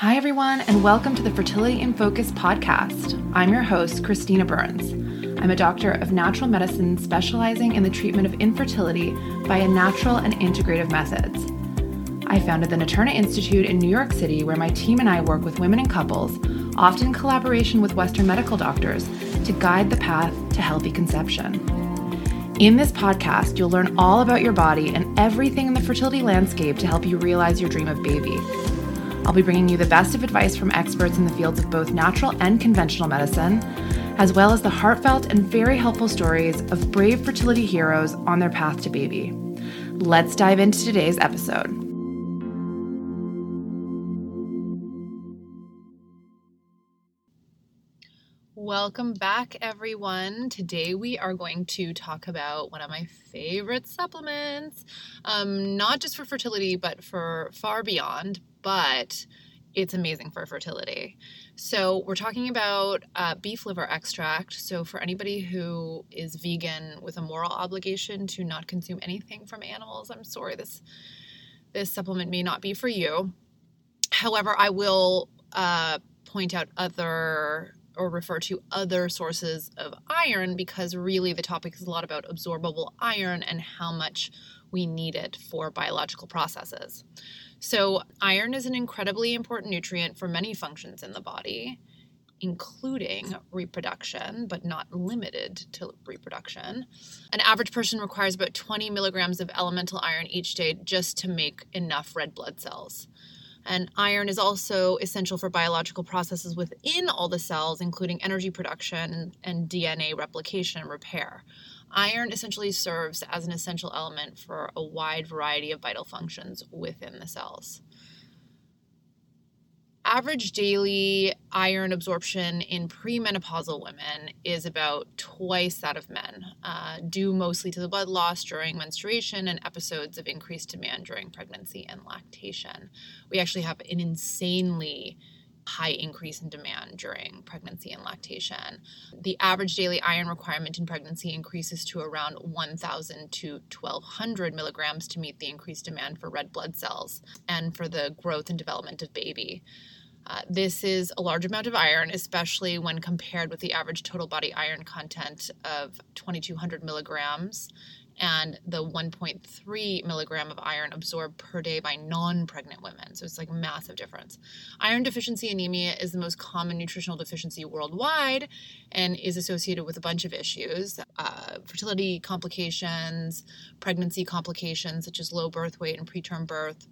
Hi, everyone, and welcome to the Fertility in Focus podcast. I'm your host, Christina Burns. I'm a doctor of natural medicine specializing in the treatment of infertility via natural and integrative methods. I founded the Naturna Institute in New York City, where my team and I work with women and couples, often in collaboration with Western medical doctors, to guide the path to healthy conception. In this podcast, you'll learn all about your body and everything in the fertility landscape to help you realize your dream of baby. I'll be bringing you the best of advice from experts in the fields of both natural and conventional medicine, as well as the heartfelt and very helpful stories of brave fertility heroes on their path to baby. Let's dive into today's episode. Welcome back, everyone. Today we are going to talk about one of my favorite supplements, um, not just for fertility, but for far beyond but it's amazing for fertility. So, we're talking about uh, beef liver extract. So, for anybody who is vegan with a moral obligation to not consume anything from animals, I'm sorry this this supplement may not be for you. However, I will uh, point out other or refer to other sources of iron because really the topic is a lot about absorbable iron and how much we need it for biological processes. So, iron is an incredibly important nutrient for many functions in the body, including reproduction, but not limited to reproduction. An average person requires about 20 milligrams of elemental iron each day just to make enough red blood cells. And iron is also essential for biological processes within all the cells, including energy production and DNA replication and repair. Iron essentially serves as an essential element for a wide variety of vital functions within the cells. Average daily iron absorption in premenopausal women is about twice that of men, uh, due mostly to the blood loss during menstruation and episodes of increased demand during pregnancy and lactation. We actually have an insanely high increase in demand during pregnancy and lactation. The average daily iron requirement in pregnancy increases to around 1,000 to 1,200 milligrams to meet the increased demand for red blood cells and for the growth and development of baby. Uh, this is a large amount of iron, especially when compared with the average total body iron content of 2,200 milligrams and the 1.3 milligram of iron absorbed per day by non-pregnant women. So it's like a massive difference. Iron deficiency anemia is the most common nutritional deficiency worldwide and is associated with a bunch of issues, uh, fertility complications, pregnancy complications such as low birth weight and preterm birth,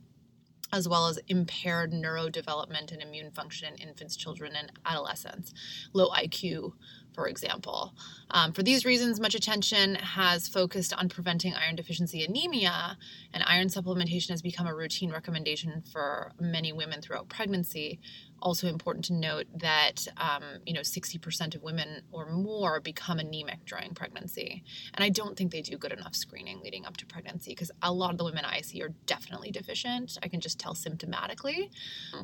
as well as impaired neurodevelopment and immune function in infants, children, and adolescents, low IQ, for example. Um, for these reasons, much attention has focused on preventing iron deficiency anemia, and iron supplementation has become a routine recommendation for many women throughout pregnancy. Also important to note that um, you know 60% of women or more become anemic during pregnancy, and I don't think they do good enough screening leading up to pregnancy because a lot of the women I see are definitely deficient. I can just tell symptomatically,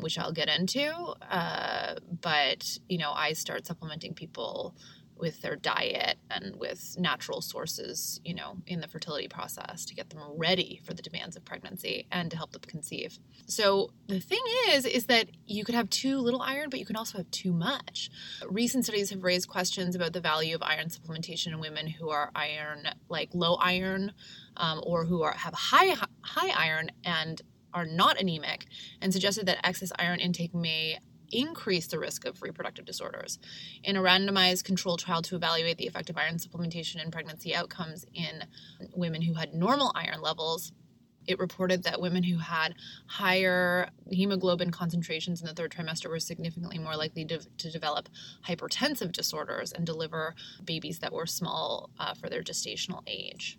which I'll get into. Uh, but you know, I start supplementing people with their diet and with natural sources, you know, in the fertility process to get them ready for the demands of pregnancy and to help them conceive. So the thing is, is that you could have too little iron, but you can also have too much. Recent studies have raised questions about the value of iron supplementation in women who are iron, like low iron, um, or who are have high high iron and are not anemic, and suggested that excess iron intake may increase the risk of reproductive disorders. In a randomized controlled trial to evaluate the effect of iron supplementation and pregnancy outcomes in women who had normal iron levels, it reported that women who had higher hemoglobin concentrations in the third trimester were significantly more likely to, to develop hypertensive disorders and deliver babies that were small uh, for their gestational age.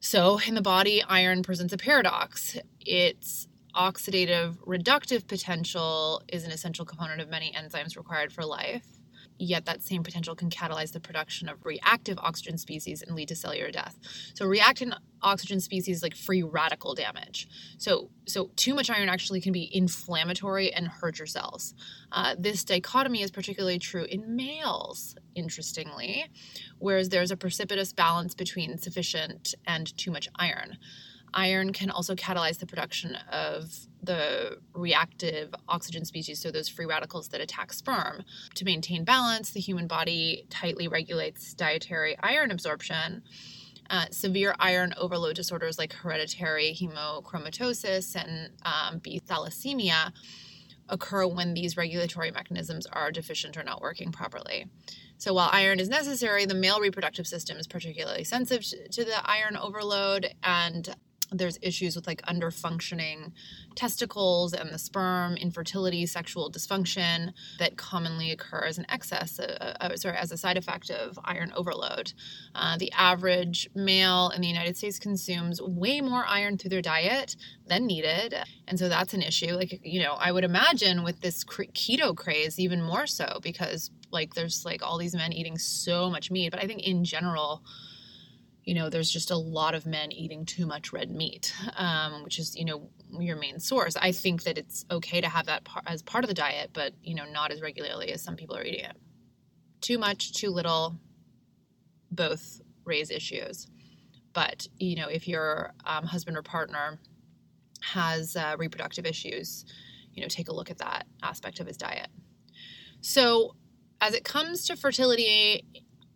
So, in the body, iron presents a paradox. It's oxidative reductive potential is an essential component of many enzymes required for life. Yet that same potential can catalyze the production of reactive oxygen species and lead to cellular death. So reactant oxygen species like free radical damage. So so too much iron actually can be inflammatory and hurt your cells. Uh, this dichotomy is particularly true in males, interestingly, whereas there's a precipitous balance between sufficient and too much iron. Iron can also catalyze the production of the reactive oxygen species, so those free radicals that attack sperm. To maintain balance, the human body tightly regulates dietary iron absorption. Uh, severe iron overload disorders like hereditary hemochromatosis and um, B thalassemia occur when these regulatory mechanisms are deficient or not working properly. So while iron is necessary, the male reproductive system is particularly sensitive to the iron overload and there's issues with like under functioning testicles and the sperm, infertility, sexual dysfunction that commonly occur as an excess, uh, uh, sorry, as a side effect of iron overload. Uh, the average male in the United States consumes way more iron through their diet than needed. And so that's an issue. Like, you know, I would imagine with this keto craze, even more so because like there's like all these men eating so much meat. But I think in general, you know, there's just a lot of men eating too much red meat, um, which is, you know, your main source. I think that it's okay to have that par- as part of the diet, but, you know, not as regularly as some people are eating it. Too much, too little, both raise issues. But, you know, if your um, husband or partner has uh, reproductive issues, you know, take a look at that aspect of his diet. So, as it comes to fertility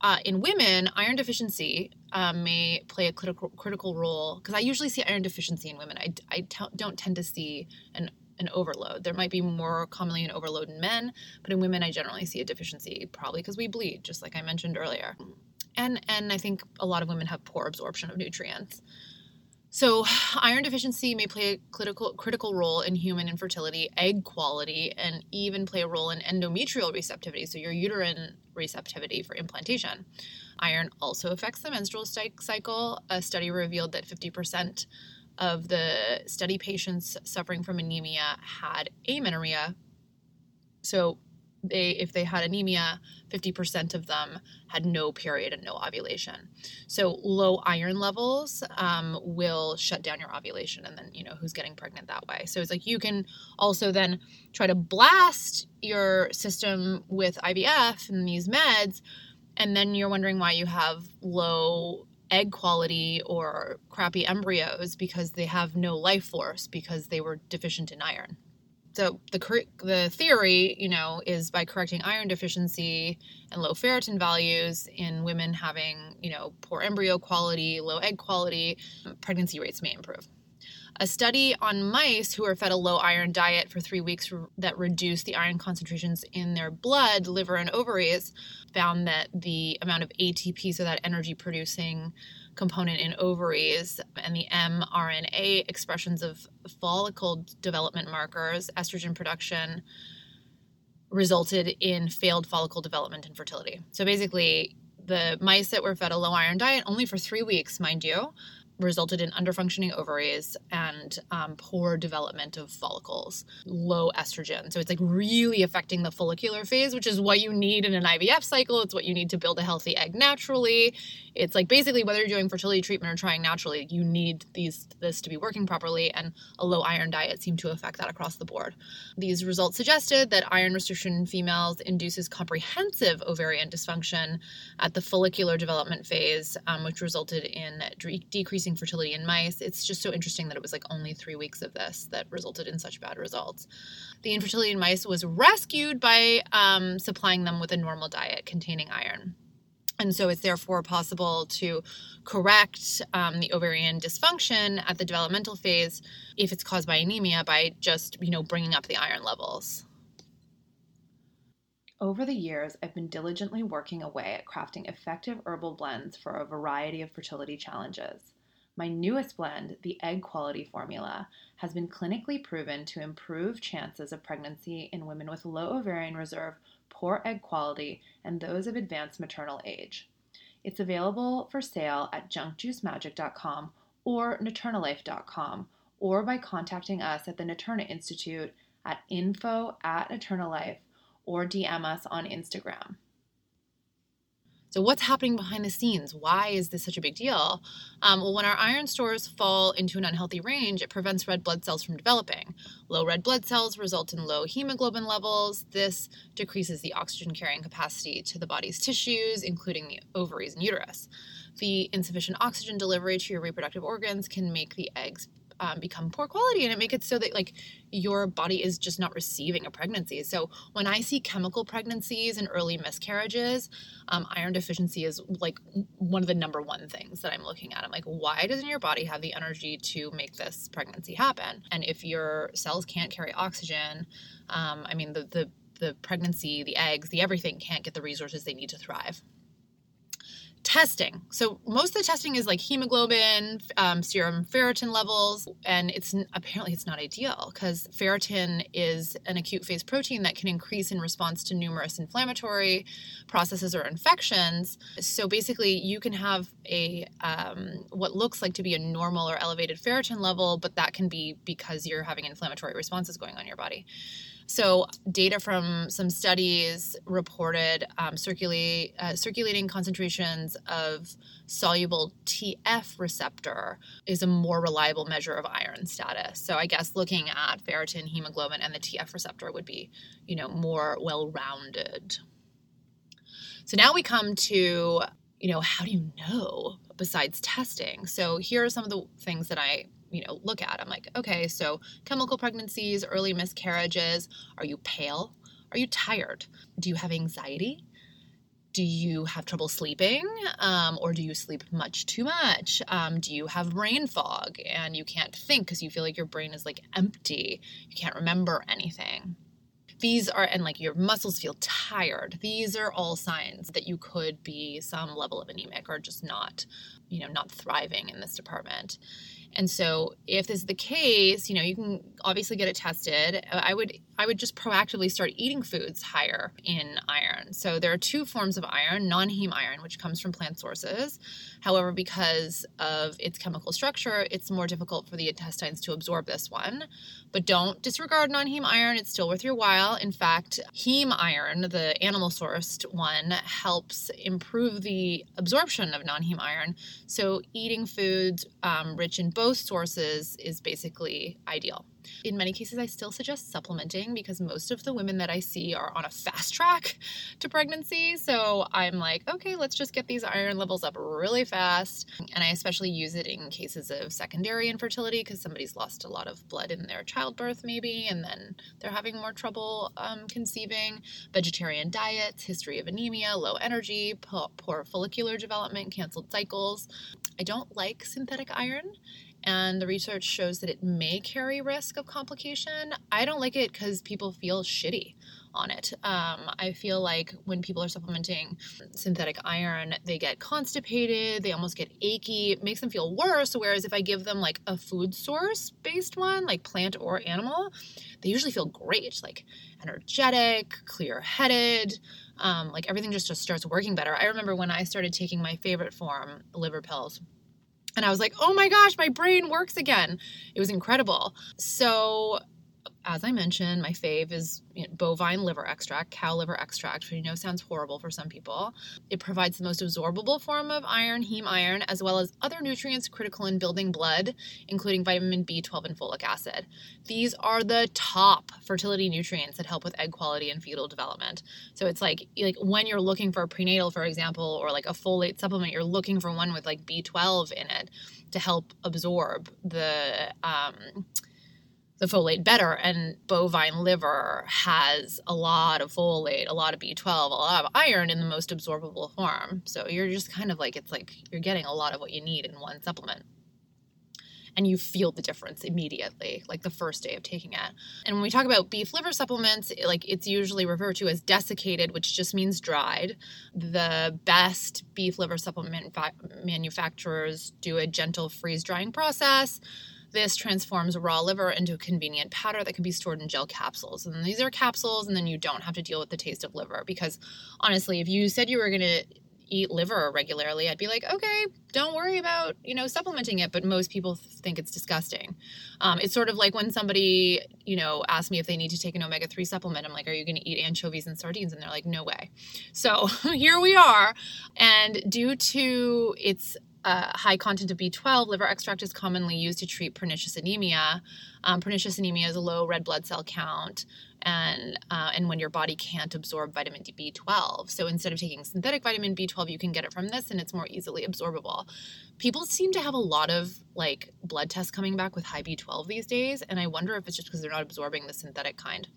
uh, in women, iron deficiency um, may play a critical critical role because I usually see iron deficiency in women. I, I t- don't tend to see an an overload. There might be more commonly an overload in men, but in women, I generally see a deficiency, probably because we bleed, just like I mentioned earlier. And and I think a lot of women have poor absorption of nutrients. So, iron deficiency may play a critical, critical role in human infertility, egg quality, and even play a role in endometrial receptivity, so your uterine receptivity for implantation. Iron also affects the menstrual cycle. A study revealed that 50% of the study patients suffering from anemia had amenorrhea. So, they if they had anemia 50% of them had no period and no ovulation. So low iron levels um, will shut down your ovulation and then you know who's getting pregnant that way. So it's like you can also then try to blast your system with ivf and these meds and then you're wondering why you have low egg quality or crappy embryos because they have no life force because they were deficient in iron so the the theory, you know, is by correcting iron deficiency and low ferritin values in women having, you know, poor embryo quality, low egg quality, pregnancy rates may improve. A study on mice who were fed a low iron diet for three weeks that reduced the iron concentrations in their blood, liver, and ovaries found that the amount of ATP, so that energy producing component in ovaries and the mRNA expressions of follicle development markers, estrogen production, resulted in failed follicle development and fertility. So basically, the mice that were fed a low iron diet only for three weeks, mind you, resulted in underfunctioning ovaries and um, poor development of follicles, low estrogen. So it's like really affecting the follicular phase, which is what you need in an IVF cycle. It's what you need to build a healthy egg naturally. It's like basically whether you're doing fertility treatment or trying naturally, you need these this to be working properly, and a low iron diet seemed to affect that across the board. These results suggested that iron restriction in females induces comprehensive ovarian dysfunction at the follicular development phase, um, which resulted in de- fertility in mice. It's just so interesting that it was like only three weeks of this that resulted in such bad results. The infertility in mice was rescued by um, supplying them with a normal diet containing iron. And so it's therefore possible to correct um, the ovarian dysfunction at the developmental phase if it's caused by anemia by just, you know, bringing up the iron levels. Over the years, I've been diligently working away at crafting effective herbal blends for a variety of fertility challenges. My newest blend, the Egg Quality Formula, has been clinically proven to improve chances of pregnancy in women with low ovarian reserve poor egg quality, and those of advanced maternal age. It's available for sale at junkjuicemagic.com or naturnalife.com or by contacting us at the Naturna Institute at info at naturnalife or DM us on Instagram. So, what's happening behind the scenes? Why is this such a big deal? Um, well, when our iron stores fall into an unhealthy range, it prevents red blood cells from developing. Low red blood cells result in low hemoglobin levels. This decreases the oxygen carrying capacity to the body's tissues, including the ovaries and uterus. The insufficient oxygen delivery to your reproductive organs can make the eggs um, become poor quality and it make it so that like your body is just not receiving a pregnancy. So when i see chemical pregnancies and early miscarriages um, iron deficiency is like one of the number one things that i'm looking at. I'm like why doesn't your body have the energy to make this pregnancy happen? And if your cells can't carry oxygen um, i mean the, the the pregnancy the eggs the everything can't get the resources they need to thrive testing. So most of the testing is like hemoglobin, um, serum ferritin levels, and it's apparently it's not ideal because ferritin is an acute phase protein that can increase in response to numerous inflammatory processes or infections. So basically, you can have a um, what looks like to be a normal or elevated ferritin level, but that can be because you're having inflammatory responses going on in your body. So, data from some studies reported um, circulate, uh, circulating concentrations of soluble TF receptor is a more reliable measure of iron status. So, I guess looking at ferritin, hemoglobin, and the TF receptor would be, you know, more well-rounded. So now we come to, you know, how do you know besides testing? So here are some of the things that I you know look at. I'm like okay so chemical pregnancies early miscarriages are you pale? Are you tired? Do you have anxiety? Do you have trouble sleeping? Um, or do you sleep much too much? Um, do you have brain fog and you can't think because you feel like your brain is like empty. You can't remember anything. These are and like your muscles feel tired. These are all signs that you could be some level of anemic or just not you know not thriving in this department and so if this is the case, you know, you can obviously get it tested. I would I would just proactively start eating foods higher in iron. So there are two forms of iron, non-heme iron, which comes from plant sources. However, because of its chemical structure, it's more difficult for the intestines to absorb this one. But don't disregard non-heme iron, it's still worth your while. In fact, heme iron, the animal sourced one, helps improve the absorption of non-heme iron. So eating foods um, rich in both sources is basically ideal. In many cases, I still suggest supplementing because most of the women that I see are on a fast track to pregnancy. So I'm like, okay, let's just get these iron levels up really fast. And I especially use it in cases of secondary infertility because somebody's lost a lot of blood in their childbirth, maybe, and then they're having more trouble um, conceiving. Vegetarian diets, history of anemia, low energy, poor follicular development, canceled cycles. I don't like synthetic iron and the research shows that it may carry risk of complication. I don't like it because people feel shitty on it. Um, I feel like when people are supplementing synthetic iron, they get constipated, they almost get achy. It makes them feel worse. Whereas if I give them like a food source based one, like plant or animal, they usually feel great, like energetic, clear headed. Um, like everything just, just starts working better. I remember when I started taking my favorite form, liver pills and I was like, oh my gosh, my brain works again. It was incredible. So as I mentioned, my fave is you know, bovine liver extract, cow liver extract, which you know sounds horrible for some people. It provides the most absorbable form of iron, heme iron, as well as other nutrients critical in building blood, including vitamin B12 and folic acid. These are the top fertility nutrients that help with egg quality and fetal development. So it's like like when you're looking for a prenatal, for example, or like a folate supplement, you're looking for one with like B12 in it to help absorb the um, the folate better. And bovine liver has a lot of folate, a lot of B12, a lot of iron in the most absorbable form. So you're just kind of like, it's like you're getting a lot of what you need in one supplement. And you feel the difference immediately, like the first day of taking it. And when we talk about beef liver supplements, like it's usually referred to as desiccated, which just means dried. The best beef liver supplement fa- manufacturers do a gentle freeze drying process this transforms raw liver into a convenient powder that can be stored in gel capsules. And these are capsules, and then you don't have to deal with the taste of liver. Because honestly, if you said you were going to eat liver regularly, I'd be like, okay, don't worry about you know supplementing it. But most people think it's disgusting. Um, it's sort of like when somebody you know asks me if they need to take an omega three supplement. I'm like, are you going to eat anchovies and sardines? And they're like, no way. So here we are, and due to its uh, high content of B12, liver extract is commonly used to treat pernicious anemia. Um, pernicious anemia is a low red blood cell count, and uh, and when your body can't absorb vitamin B12. So instead of taking synthetic vitamin B12, you can get it from this, and it's more easily absorbable. People seem to have a lot of like blood tests coming back with high B12 these days, and I wonder if it's just because they're not absorbing the synthetic kind.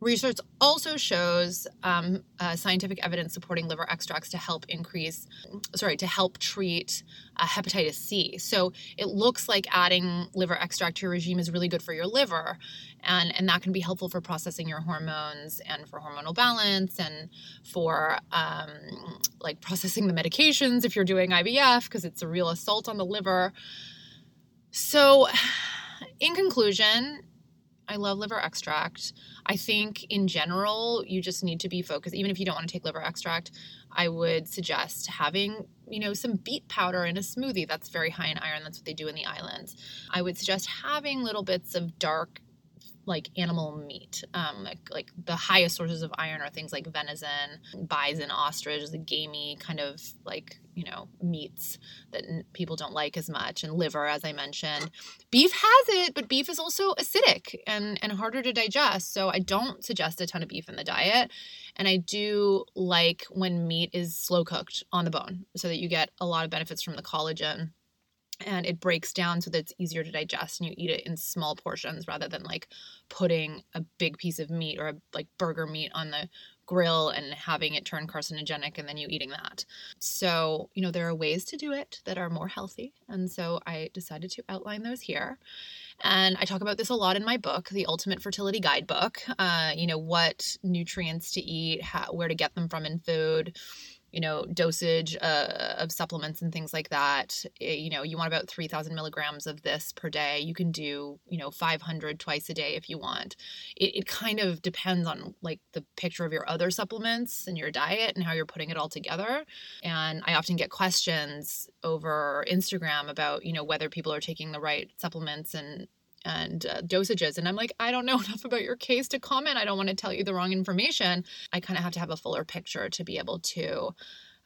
Research also shows um, uh, scientific evidence supporting liver extracts to help increase, sorry, to help treat uh, hepatitis C. So it looks like adding liver extract to your regime is really good for your liver, and and that can be helpful for processing your hormones and for hormonal balance and for um, like processing the medications if you're doing IVF because it's a real assault on the liver. So, in conclusion, I love liver extract. I think in general, you just need to be focused. Even if you don't want to take liver extract, I would suggest having, you know, some beet powder in a smoothie. That's very high in iron. That's what they do in the islands. I would suggest having little bits of dark like animal meat. Um, like, like the highest sources of iron are things like venison, bison, ostrich, the gamey kind of like you know meats that people don't like as much, and liver, as I mentioned. Beef has it, but beef is also acidic and and harder to digest. So I don't suggest a ton of beef in the diet. And I do like when meat is slow cooked on the bone, so that you get a lot of benefits from the collagen and it breaks down so that it's easier to digest and you eat it in small portions rather than like putting a big piece of meat or a like burger meat on the grill and having it turn carcinogenic and then you eating that. So, you know, there are ways to do it that are more healthy. And so I decided to outline those here. And I talk about this a lot in my book, The Ultimate Fertility Guidebook. Uh, you know, what nutrients to eat, how, where to get them from in food, you know dosage uh, of supplements and things like that. Eh, you know you want about 3000 milligrams of this per day. You can do you know 500 twice a day if you want. It, it kind of depends on like the picture of your other supplements and your diet and how you're putting it all together. And i often get questions over instagram about you know whether people are taking the right supplements and and uh, dosages. And I'm like, I don't know enough about your case to comment. I don't want to tell you the wrong information. I kind of have to have a fuller picture to be able to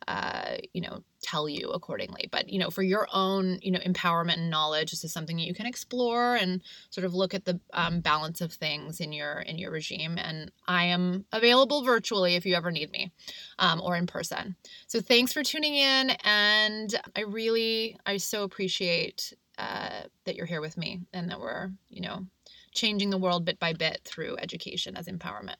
uh, you know, tell you accordingly. But, you know, for your own, you know, empowerment and knowledge, this is something that you can explore and sort of look at the um, balance of things in your in your regime. And I am available virtually if you ever need me, um, or in person. So thanks for tuning in, and I really, I so appreciate uh, that you're here with me and that we're, you know, changing the world bit by bit through education as empowerment.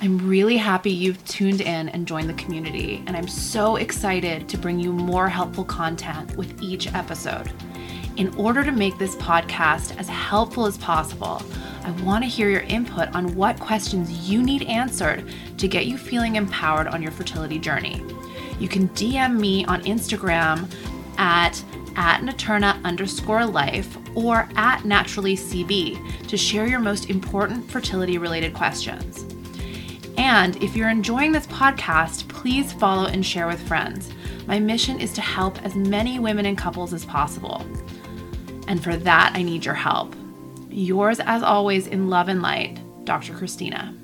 I'm really happy you've tuned in and joined the community, and I'm so excited to bring you more helpful content with each episode. In order to make this podcast as helpful as possible, I want to hear your input on what questions you need answered to get you feeling empowered on your fertility journey. You can DM me on Instagram at at Naturna underscore life or at naturally CB to share your most important fertility related questions. And if you're enjoying this podcast, please follow and share with friends. My mission is to help as many women and couples as possible. And for that, I need your help. Yours, as always, in love and light, Dr. Christina.